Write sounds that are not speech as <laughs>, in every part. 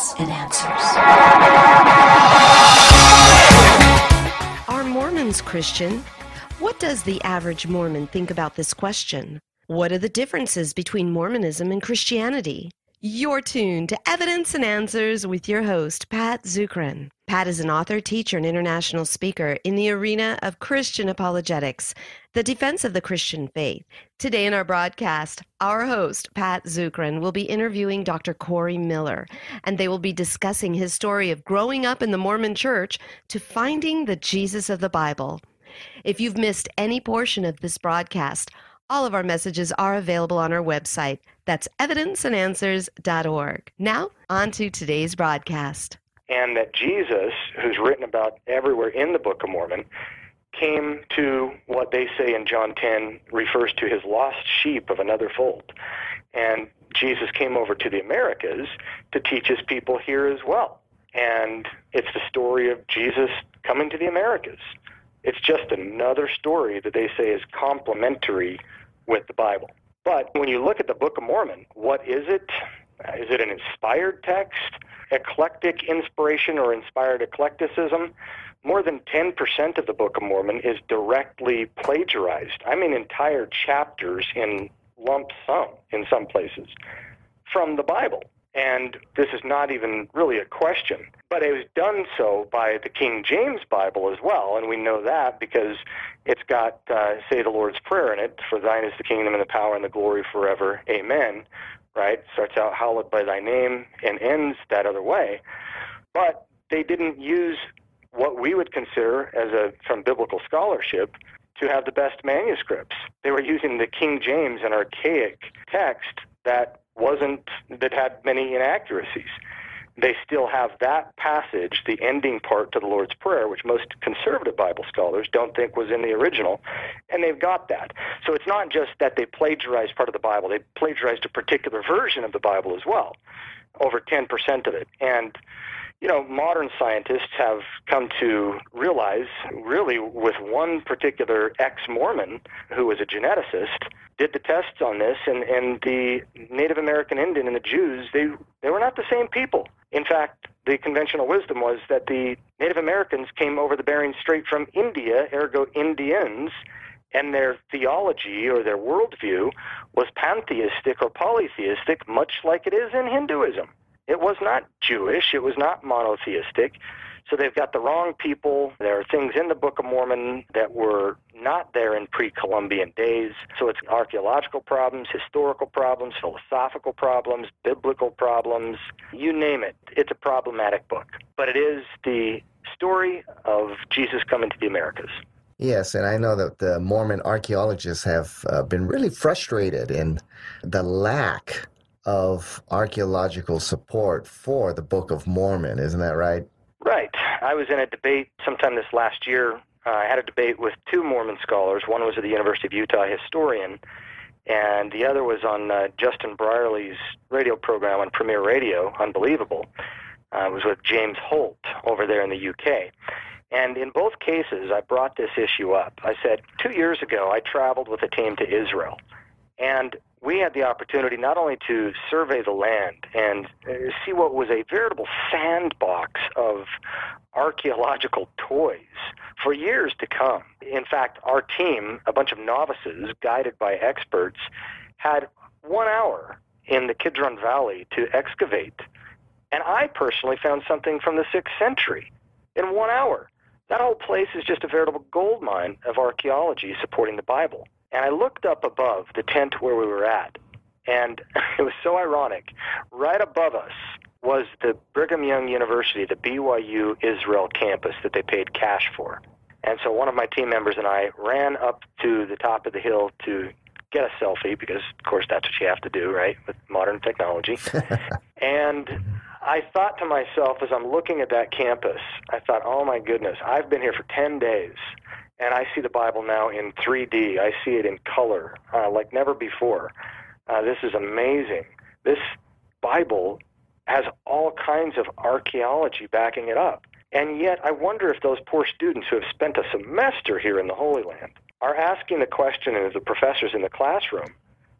Evidence and Answers. Are Mormons Christian? What does the average Mormon think about this question? What are the differences between Mormonism and Christianity? You're tuned to Evidence and Answers with your host, Pat Zukeran. Pat is an author, teacher, and international speaker in the arena of Christian apologetics, the defense of the Christian faith. Today in our broadcast, our host, Pat Zukeran, will be interviewing Dr. Corey Miller, and they will be discussing his story of growing up in the Mormon church to finding the Jesus of the Bible. If you've missed any portion of this broadcast, all of our messages are available on our website. That's evidenceandanswers.org. Now, on to today's broadcast. And that Jesus, who's written about everywhere in the Book of Mormon, came to what they say in John 10 refers to his lost sheep of another fold. And Jesus came over to the Americas to teach his people here as well. And it's the story of Jesus coming to the Americas. It's just another story that they say is complementary with the Bible. But when you look at the Book of Mormon, what is it? Uh, it an inspired text? Eclectic inspiration or inspired eclecticism? More than 10% of the Book of Mormon is directly plagiarized. I mean, entire chapters in lump sum in some places from the Bible. And this is not even really a question. But it was done so by the King James Bible as well, and we know that because it's got uh, "Say the Lord's Prayer" in it. For Thine is the kingdom and the power and the glory forever. Amen. Right? Starts out "Hallowed by Thy name" and ends that other way. But they didn't use what we would consider as a from biblical scholarship to have the best manuscripts. They were using the King James, an archaic text that wasn't that had many inaccuracies. They still have that passage, the ending part to the Lord's Prayer, which most conservative Bible scholars don't think was in the original, and they've got that. So it's not just that they plagiarized part of the Bible, they plagiarized a particular version of the Bible as well, over 10% of it. And you know, modern scientists have come to realize, really, with one particular ex Mormon who was a geneticist, did the tests on this, and, and the Native American Indian and the Jews, they, they were not the same people. In fact, the conventional wisdom was that the Native Americans came over the Bering Strait from India, ergo Indians, and their theology or their worldview was pantheistic or polytheistic, much like it is in Hinduism. It was not Jewish. It was not monotheistic. So they've got the wrong people. There are things in the Book of Mormon that were not there in pre Columbian days. So it's archaeological problems, historical problems, philosophical problems, biblical problems, you name it. It's a problematic book. But it is the story of Jesus coming to the Americas. Yes, and I know that the Mormon archaeologists have uh, been really frustrated in the lack of archaeological support for the Book of Mormon. Isn't that right? Right. I was in a debate sometime this last year. Uh, I had a debate with two Mormon scholars. One was at the University of Utah historian, and the other was on uh, Justin Brierley's radio program on Premier Radio, Unbelievable. Uh, it was with James Holt over there in the UK. And in both cases, I brought this issue up. I said, two years ago, I traveled with a team to Israel. And we had the opportunity not only to survey the land and uh, see what was a veritable sandbox of archaeological toys for years to come. In fact, our team, a bunch of novices guided by experts, had one hour in the Kidron Valley to excavate. And I personally found something from the 6th century in one hour. That whole place is just a veritable gold mine of archaeology supporting the Bible. And I looked up above the tent where we were at, and <laughs> it was so ironic. Right above us was the Brigham Young University, the BYU Israel campus that they paid cash for. And so one of my team members and I ran up to the top of the hill to get a selfie because, of course, that's what you have to do, right, with modern technology. <laughs> and I thought to myself as I'm looking at that campus, I thought, oh my goodness, I've been here for 10 days and I see the Bible now in 3D. I see it in color uh, like never before. Uh, this is amazing. This Bible has all kinds of archaeology backing it up. And yet, I wonder if those poor students who have spent a semester here in the Holy Land are asking the question of the professors in the classroom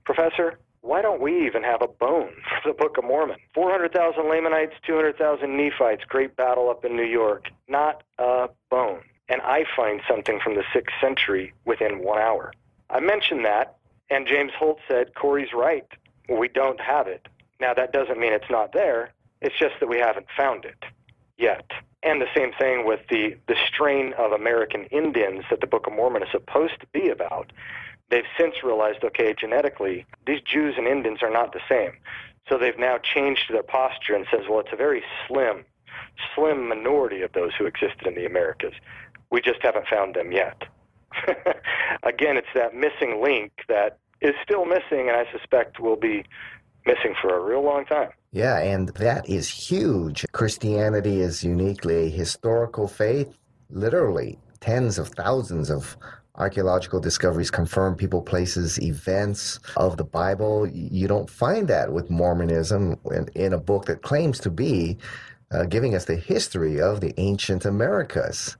Professor, why don't we even have a bone <laughs> for the Book of Mormon? 400,000 Lamanites, 200,000 Nephites, great battle up in New York. Not a bone. And I find something from the 6th century within one hour. I mentioned that, and James Holt said, Corey's right. We don't have it. Now, that doesn't mean it's not there. It's just that we haven't found it yet. And the same thing with the, the strain of American Indians that the Book of Mormon is supposed to be about. They've since realized, okay, genetically, these Jews and Indians are not the same. So they've now changed their posture and says, well, it's a very slim, slim minority of those who existed in the Americas. We just haven't found them yet. <laughs> Again, it's that missing link that is still missing, and I suspect will be missing for a real long time. Yeah, and that is huge. Christianity is uniquely a historical faith. Literally, tens of thousands of archaeological discoveries confirm people, places, events of the Bible. You don't find that with Mormonism in, in a book that claims to be uh, giving us the history of the ancient Americas.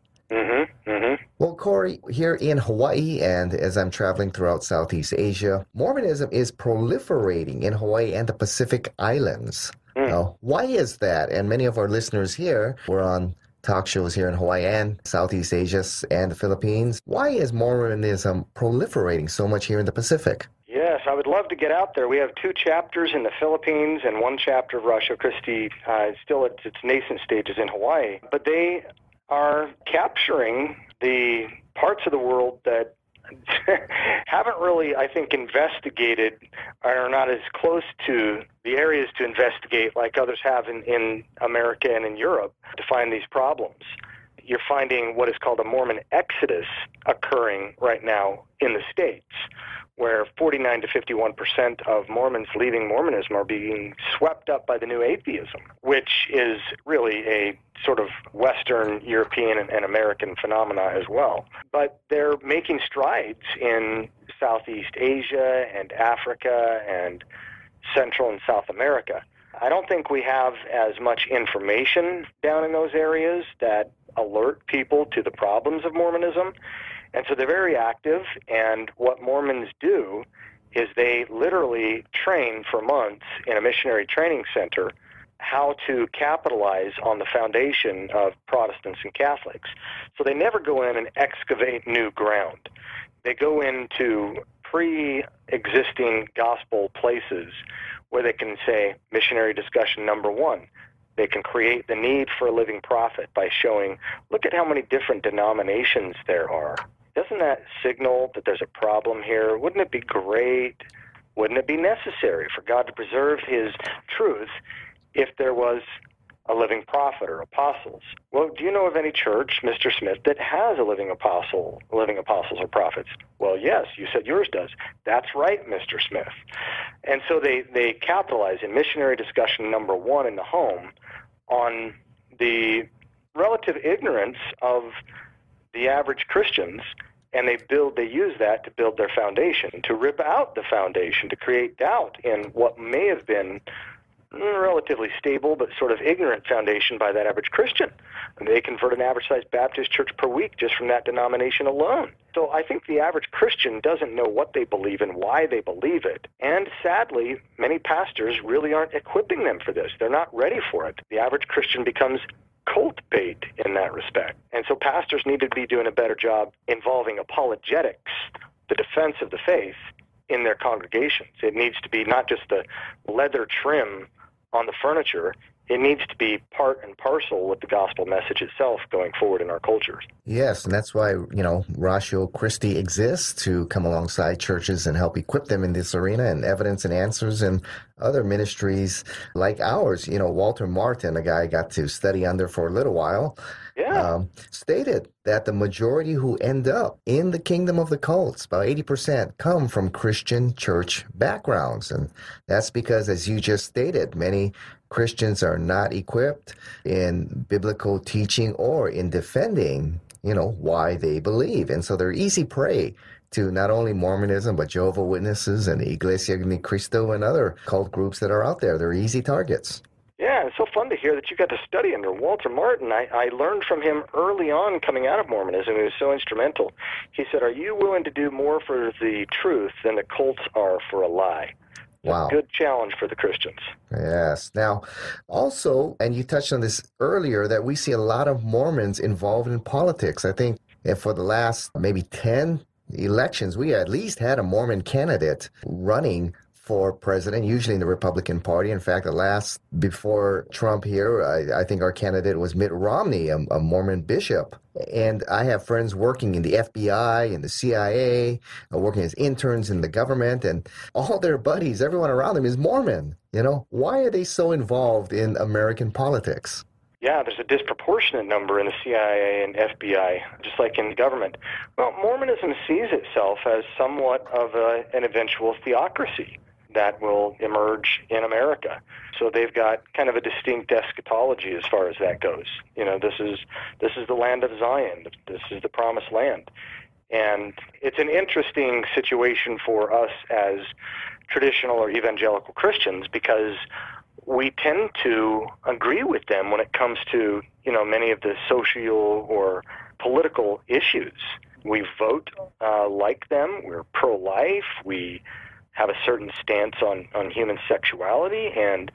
Well, Corey, here in Hawaii and as I'm traveling throughout Southeast Asia, Mormonism is proliferating in Hawaii and the Pacific Islands. Mm. Now, why is that? And many of our listeners here were on talk shows here in Hawaii and Southeast Asia and the Philippines. Why is Mormonism proliferating so much here in the Pacific? Yes, I would love to get out there. We have two chapters in the Philippines and one chapter of Ratio Christi, uh, still at its nascent stages in Hawaii. But they are capturing the parts of the world that <laughs> haven't really, I think, investigated or are not as close to the areas to investigate like others have in, in America and in Europe to find these problems. You're finding what is called a Mormon exodus occurring right now in the States, where 49 to 51 percent of Mormons leaving Mormonism are being swept up by the new atheism, which is really a sort of Western European and, and American phenomena as well. But they're making strides in Southeast Asia and Africa and Central and South America. I don't think we have as much information down in those areas that alert people to the problems of Mormonism. And so they're very active, and what Mormons do is they literally train for months in a missionary training center how to capitalize on the foundation of Protestants and Catholics. So they never go in and excavate new ground. They go into pre existing gospel places where they can say, missionary discussion number one. They can create the need for a living prophet by showing, look at how many different denominations there are doesn't that signal that there's a problem here? Wouldn't it be great? Wouldn't it be necessary for God to preserve His truth if there was a living prophet or apostles? Well, do you know of any church, Mr. Smith, that has a living apostle, living apostles or prophets? Well, yes, you said yours does. That's right, Mr. Smith. And so they, they capitalize in missionary discussion number one in the home on the relative ignorance of the average Christians and they build they use that to build their foundation to rip out the foundation to create doubt in what may have been mm, relatively stable but sort of ignorant foundation by that average Christian. And they convert an average sized Baptist church per week just from that denomination alone. So I think the average Christian doesn't know what they believe and why they believe it. And sadly, many pastors really aren't equipping them for this. They're not ready for it. The average Christian becomes cult bait in that respect. And so pastors need to be doing a better job involving apologetics, the defense of the faith, in their congregations. It needs to be not just the leather trim on the furniture, it needs to be part and parcel with the gospel message itself going forward in our cultures. Yes, and that's why, you know, Ratio Christi exists to come alongside churches and help equip them in this arena and evidence and answers and other ministries like ours. You know, Walter Martin, a guy I got to study under for a little while, yeah. Um, stated that the majority who end up in the kingdom of the cults, about 80%, come from Christian church backgrounds. And that's because, as you just stated, many Christians are not equipped in biblical teaching or in defending, you know, why they believe. And so they're easy prey to not only Mormonism, but Jehovah Witnesses and Iglesia Ni Cristo and other cult groups that are out there. They're easy targets. Yeah, it's so fun to hear that you got to study under Walter Martin. I, I learned from him early on coming out of Mormonism. He was so instrumental. He said, Are you willing to do more for the truth than the cults are for a lie? Wow. Good challenge for the Christians. Yes. Now, also, and you touched on this earlier, that we see a lot of Mormons involved in politics. I think for the last maybe 10 elections, we at least had a Mormon candidate running for president, usually in the Republican Party. In fact, the last before Trump here, I, I think our candidate was Mitt Romney, a, a, Mormon bishop. And I have friends working in the FBI and the CIA, uh, working as interns in the government, and all their buddies, everyone around them is Mormon. You know, why are they so involved in American politics? Yeah, there's a disproportionate number in the CIA and FBI, just like in the government. Well, Mormonism sees itself as somewhat of a, an eventual theocracy that will emerge in America. So they've got kind of a distinct eschatology as far as that goes. You know, this is this is the land of Zion. This is the promised land. And it's an interesting situation for us as traditional or evangelical Christians because we tend to agree with them when it comes to, you know, many of the social or political issues. We vote uh, like them. We're pro-life. We have a certain stance on, on human sexuality. And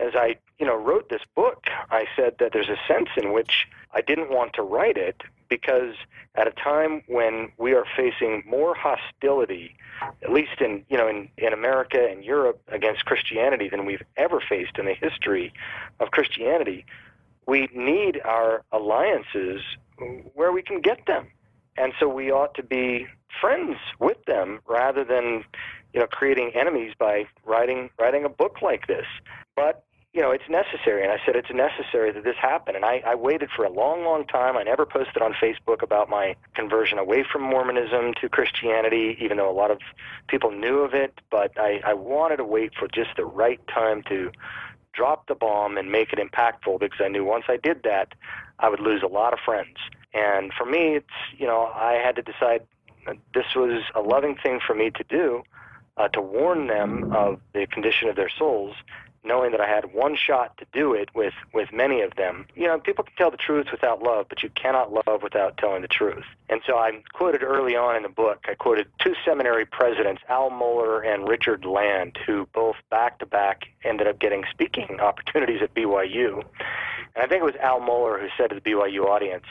as I, you know, wrote this book, I said that there's a sense in which I didn't want to write it because at a time when we are facing more hostility, at least in, you know, in, in America and Europe against Christianity than we've ever faced in the history of Christianity, we need our alliances where we can get them. And so we ought to be friends with them rather than you know, creating enemies by writing writing a book like this. But you know, it's necessary, and I said it's necessary that this happen. And I, I waited for a long, long time. I never posted on Facebook about my conversion away from Mormonism to Christianity, even though a lot of people knew of it. But I, I wanted to wait for just the right time to drop the bomb and make it impactful because I knew once I did that, I would lose a lot of friends. And for me, it's you know, I had to decide this was a loving thing for me to do uh, to warn them of the condition of their souls, knowing that I had one shot to do it with, with many of them. You know, people can tell the truth without love, but you cannot love without telling the truth. And so I quoted early on in the book, I quoted two seminary presidents, Al Mohler and Richard Land, who both back to back ended up getting speaking opportunities at BYU. And I think it was Al Mohler who said to the BYU audience,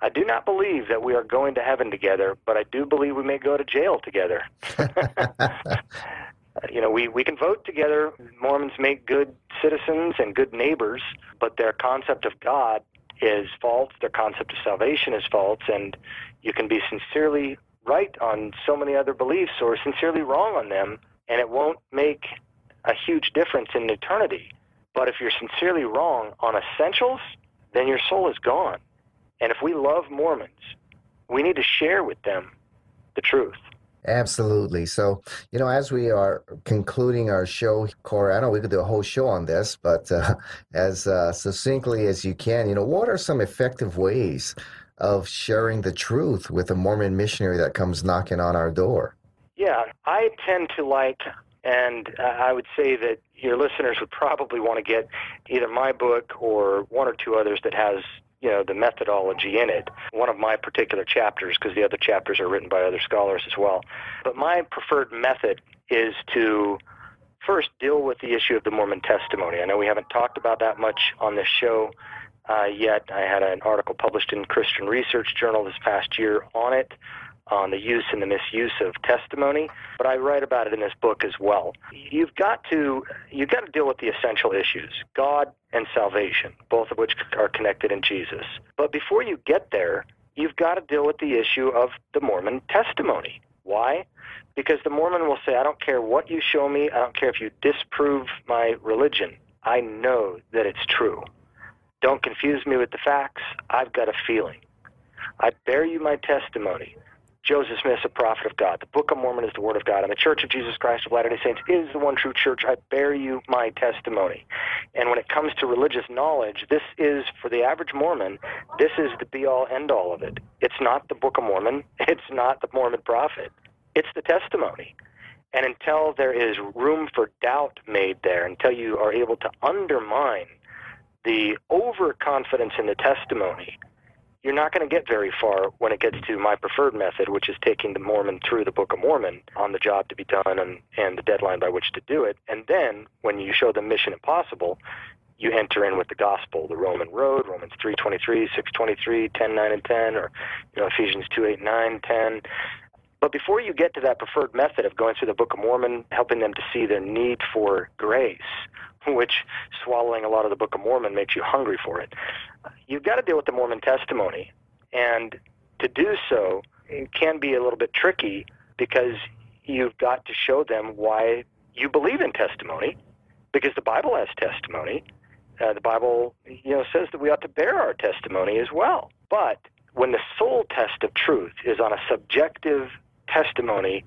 I do not believe that we are going to heaven together, but I do believe we may go to jail together. <laughs> <laughs> <laughs> Uh, you know, we, we can vote together. Mormons make good citizens and good neighbors, but their concept of God is false. Their concept of salvation is false. And you can be sincerely right on so many other beliefs or sincerely wrong on them, and it won't make a huge difference in eternity. But if you're sincerely wrong on essentials, then your soul is gone. And if we love Mormons, we need to share with them the truth. Absolutely. So, you know, as we are concluding our show, Corey, I know we could do a whole show on this, but uh, <laughs> as uh, succinctly as you can, you know, what are some effective ways of sharing the truth with a Mormon missionary that comes knocking on our door? Yeah, I tend to like, and I would say that your listeners would probably want to get either my book or one or two others that has you know the methodology in it. One of my particular chapters because the other chapters are written by other scholars as well. But my preferred method is to first deal with the issue of the mormon testimony. I know we haven't talked about that much on this show uh, yet. I had an article published in christian research journal this past year on it on the use and the misuse of testimony, but I write about it in this book as well. You've got to you've got to deal with the essential issues, God and salvation, both of which are connected in Jesus. But before you get there, you've got to deal with the issue of the Mormon testimony. Why? Because the Mormon will say, I don't care what you show me, I don't care if you disprove my religion. I know that it's true. Don't confuse me with the facts. I've got a feeling. I bear you my testimony. Joseph Smith is a prophet of God. The Book of Mormon is the Word of God. And the Church of Jesus Christ of Latter day Saints is the one true church. I bear you my testimony. And when it comes to religious knowledge, this is, for the average Mormon, this is the be all end all of it. It's not the Book of Mormon, <laughs> it's not the Mormon prophet, it's the testimony. And until there is room for doubt made there, until you are able to undermine the overconfidence in the testimony, you're not going to get very far when it gets to my preferred method, which is taking the Mormon through the Book of Mormon on the job to be done and, and the deadline by which to do it. And then when you show them Mission Impossible, you enter in with the gospel, the Roman road, Romans 3.23, 6.23, 10, 9, and 10, or you know, Ephesians 2, 8, 9, 10. But before you get to that preferred method of going through the Book of Mormon, helping them to see their need for grace, <laughs> which swallowing a lot of the Book of Mormon makes you hungry for it, you've got to deal with the Mormon testimony. And to do so can be a little bit tricky because you've got to show them why you believe in testimony, because the Bible has testimony. Uh, the Bible, you know, says that we ought to bear our testimony as well. But when the sole test of truth is on a subjective testimony,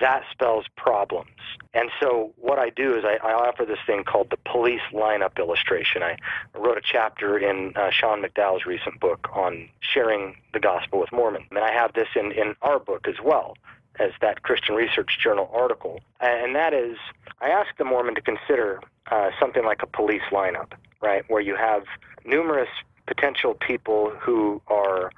that spells problems. And so what I do is I, I offer this thing called the police lineup illustration. I wrote a chapter in uh, Sean McDowell's recent book on sharing the gospel with Mormons. And I have this in, in our book as well as that Christian Research Journal article. And that is, I ask the Mormon to consider uh, something like a police lineup, right, where you have numerous potential people who are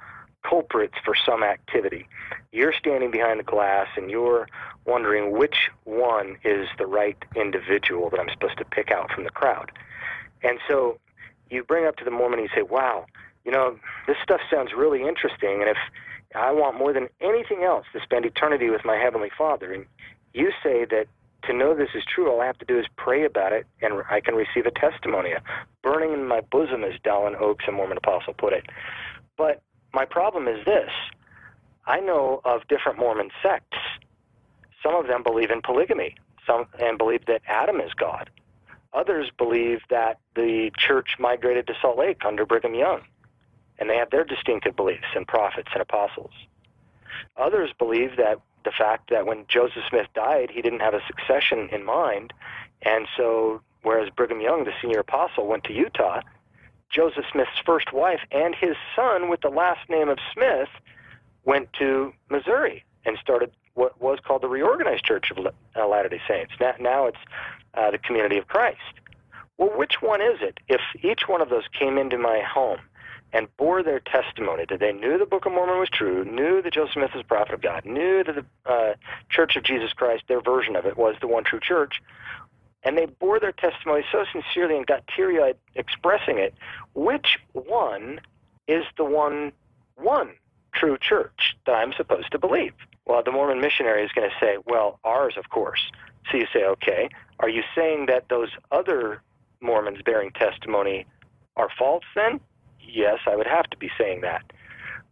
culprits for some activity. You're standing behind the glass and you're wondering which one is the right individual that I'm supposed to pick out from the crowd. And so you bring up to the Mormon and you say, wow, you know, this stuff sounds really interesting. And if I want more than anything else to spend eternity with my Heavenly Father, and you say that to know this is true, all I have to do is pray about it, and I can receive a testimony, burning in my bosom, as Dallin Oaks, a Mormon apostle, put it. But my problem is this I know of different Mormon sects. Some of them believe in polygamy some, and believe that Adam is God. Others believe that the church migrated to Salt Lake under Brigham Young, and they have their distinctive beliefs in prophets and apostles. Others believe that the fact that when Joseph Smith died, he didn't have a succession in mind, and so whereas Brigham Young, the senior apostle, went to Utah, Joseph Smith's first wife and his son with the last name of Smith went to Missouri and started what was called the Reorganized Church of uh, Latter-day Saints. Now, now it's uh, the Community of Christ. Well, which one is it? If each one of those came into my home and bore their testimony that they knew the Book of Mormon was true, knew that Joseph Smith was a prophet of God, knew that the uh, Church of Jesus Christ, their version of it, was the one true church, and they bore their testimony so sincerely and got teary eyed expressing it, which one is the one one true church that I'm supposed to believe? Well, the Mormon missionary is going to say, well, ours, of course. So you say, okay, are you saying that those other Mormons bearing testimony are false then? Yes, I would have to be saying that.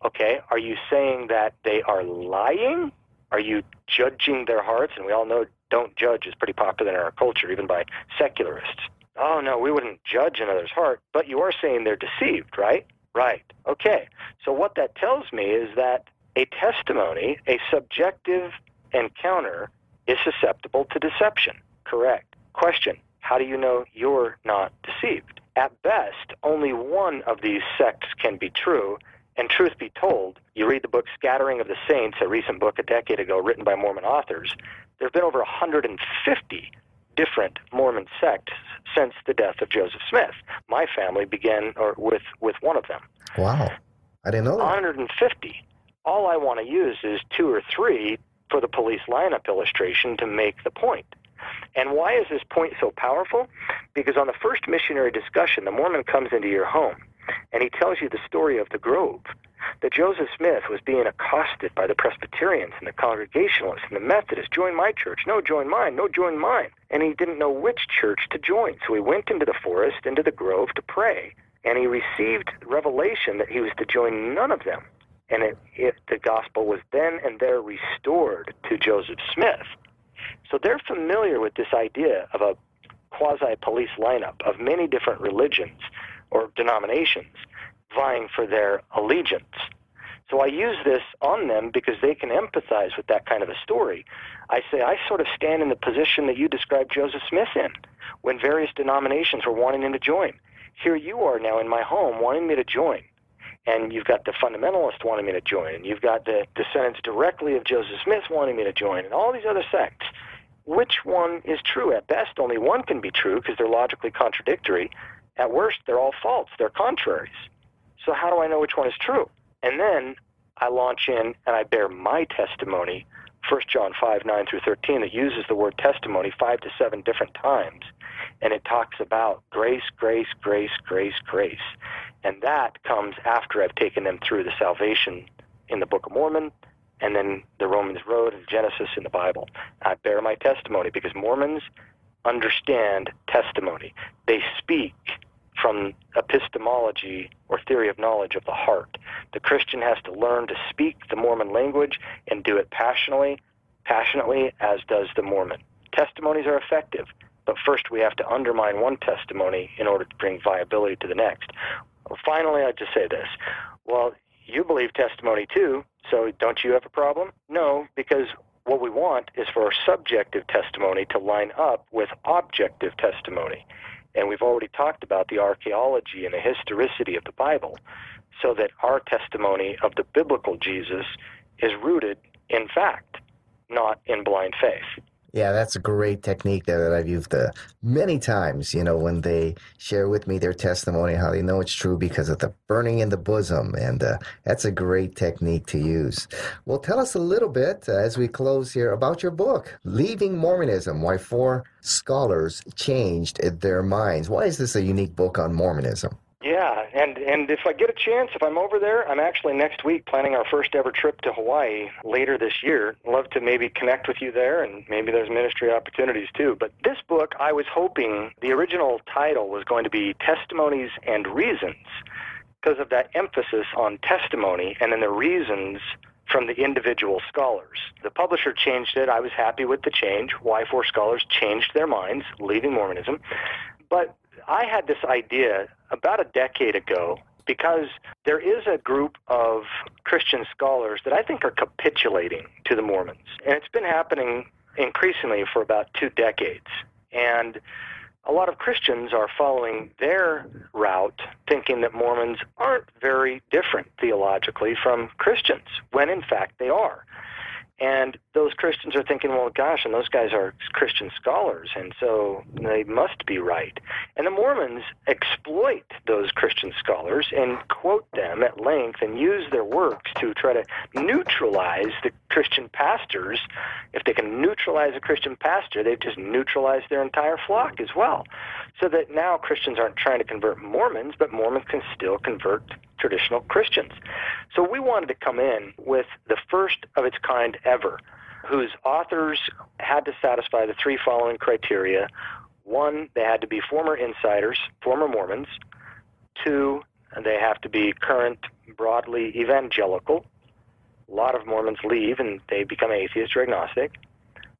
Okay, are you saying that they are lying? Are you judging their hearts? And we all know don't judge is pretty popular in our culture, even by secularists. Oh, no, we wouldn't judge another's heart, but you are saying they're deceived, right? Right. Okay. So what that tells me is that a testimony, a subjective encounter, is susceptible to deception. Correct. Question How do you know you're not deceived? At best, only one of these sects can be true, and truth be told, you read the book Scattering of the Saints, a recent book a decade ago written by Mormon authors, there have been over 150 different Mormon sects since the death of Joseph Smith. My family began or, with, with one of them. Wow. I didn't know that. 150. All I want to use is two or three for the police lineup illustration to make the point. And why is this point so powerful? Because on the first missionary discussion, the Mormon comes into your home and he tells you the story of the grove that Joseph Smith was being accosted by the Presbyterians and the Congregationalists and the Methodists. Join my church. No, join mine. No, join mine. And he didn't know which church to join. So he went into the forest, into the grove to pray. And he received revelation that he was to join none of them. And it, it, the gospel was then and there restored to Joseph Smith. So they're familiar with this idea of a quasi police lineup of many different religions or denominations vying for their allegiance. So I use this on them because they can empathize with that kind of a story. I say, I sort of stand in the position that you described Joseph Smith in when various denominations were wanting him to join. Here you are now in my home wanting me to join. And you've got the fundamentalist wanting me to join, and you've got the descendants directly of Joseph Smith wanting me to join, and all these other sects. Which one is true? At best, only one can be true because they're logically contradictory. At worst, they're all false. They're contraries. So how do I know which one is true? And then I launch in and I bear my testimony, 1 John 5, 9 through 13, that uses the word testimony five to seven different times. And it talks about grace, grace, grace, grace, grace. And that comes after I've taken them through the salvation in the Book of Mormon and then the Romans Road and Genesis in the Bible. I bear my testimony because Mormons understand testimony. They epistemology or theory of knowledge of the heart. The Christian has to learn to speak the Mormon language and do it passionately, passionately as does the Mormon. Testimonies are effective, but first we have to undermine one testimony in order to bring viability to the next. Finally, I'd just say this. Well, you believe testimony too, so don't you have a problem? No, because what we want is for our subjective testimony to line up with objective testimony. And we've already talked about the archaeology and the historicity of the Bible, so that our testimony of the biblical Jesus is rooted in fact, not in blind faith. Yeah, that's a great technique that I've used uh, many times. You know, when they share with me their testimony, how they know it's true because of the burning in the bosom. And uh, that's a great technique to use. Well, tell us a little bit uh, as we close here about your book, Leaving Mormonism Why Four Scholars Changed Their Minds. Why is this a unique book on Mormonism? Yeah, and and if I get a chance, if I'm over there, I'm actually next week planning our first ever trip to Hawaii later this year. Love to maybe connect with you there, and maybe there's ministry opportunities too. But this book, I was hoping the original title was going to be Testimonies and Reasons, because of that emphasis on testimony and then the reasons from the individual scholars. The publisher changed it. I was happy with the change. Why four scholars changed their minds, leaving Mormonism. But I had this idea about a decade ago because there is a group of Christian scholars that I think are capitulating to the Mormons. And it's been happening increasingly for about two decades. And a lot of Christians are following their route, thinking that Mormons aren't very different theologically from Christians, when in fact they are. And those Christians are thinking, well, gosh, and those guys are Christian scholars, and so they must be right. And the Mormons exploit those Christian scholars and quote them at length and use their works to try to neutralize the Christian pastors. If they can neutralize a Christian pastor, they've just neutralized their entire flock as well. So that now Christians aren't trying to convert Mormons, but Mormons can still convert traditional Christians. So we wanted to come in with the first of its kind ever, whose authors had to satisfy the three following criteria. One, they had to be former insiders, former Mormons. Two, they have to be current, broadly evangelical. A lot of Mormons leave and they become atheist or agnostic,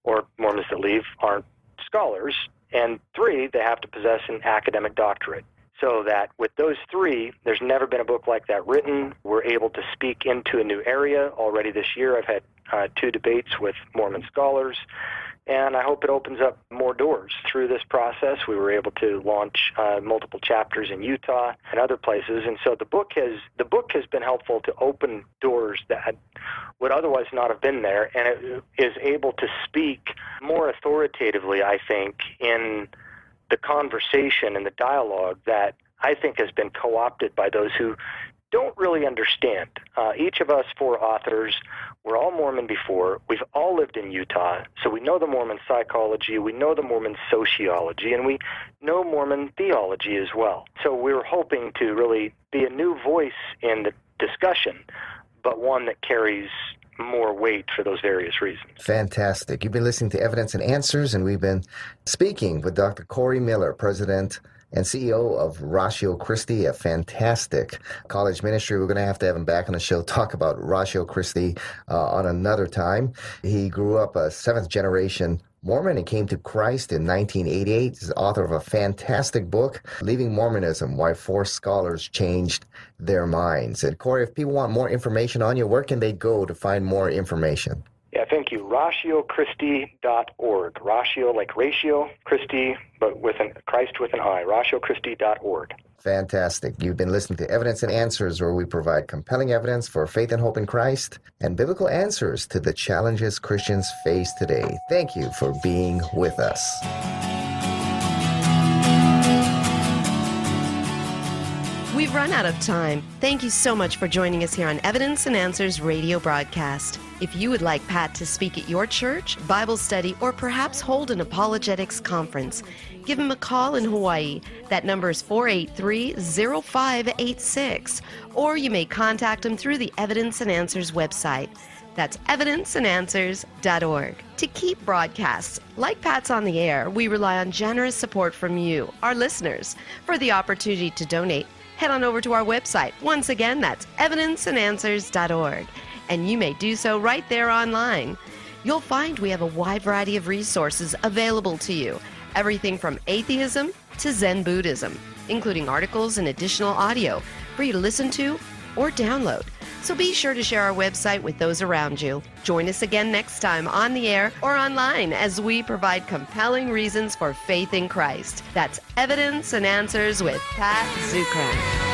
or Mormons that leave aren't scholars. And three, they have to possess an academic doctorate so that with those three, there's never been a book like that written. We're able to speak into a new area. Already this year, I've had uh, two debates with Mormon scholars, and I hope it opens up more doors. Through this process, we were able to launch uh, multiple chapters in Utah and other places, and so the book has the book has been helpful to open doors that would otherwise not have been there, and it is able to speak more authoritatively, I think, in the conversation and the dialogue that I think has been co opted by those who don't really understand. Uh, each of us four authors, we're all Mormon before. We've all lived in Utah, so we know the Mormon psychology, we know the Mormon sociology, and we know Mormon theology as well. So we're hoping to really be a new voice in the discussion, but one that carries more weight for those various reasons. Fantastic. You've been listening to Evidence and Answers, and we've been speaking with Dr. Corey Miller, President and CEO of Ratio Christi, a fantastic college ministry. We're going to have to have him back on the show, talk about Ratio Christi uh, on another time. He grew up a seventh generation Mormon and came to Christ in 1988. He's author of a fantastic book, Leaving Mormonism Why Four Scholars Changed Their Minds. And Corey, if people want more information on you, where can they go to find more information? Yeah, thank you. RatioChristi.org. Ratio like ratio, Christi, but with an Christ with an I. RatioChristi.org. Fantastic. You've been listening to Evidence and Answers, where we provide compelling evidence for faith and hope in Christ and biblical answers to the challenges Christians face today. Thank you for being with us. We've run out of time. Thank you so much for joining us here on Evidence and Answers radio broadcast. If you would like Pat to speak at your church, Bible study, or perhaps hold an apologetics conference, give him a call in Hawaii. That number is 483 0586. Or you may contact him through the Evidence and Answers website. That's evidenceandanswers.org. To keep broadcasts like Pat's on the air, we rely on generous support from you, our listeners. For the opportunity to donate, head on over to our website. Once again, that's evidenceandanswers.org. And you may do so right there online. You'll find we have a wide variety of resources available to you everything from atheism to Zen Buddhism, including articles and additional audio for you to listen to or download. So be sure to share our website with those around you. Join us again next time on the air or online as we provide compelling reasons for faith in Christ. That's Evidence and Answers with Pat Zukeran.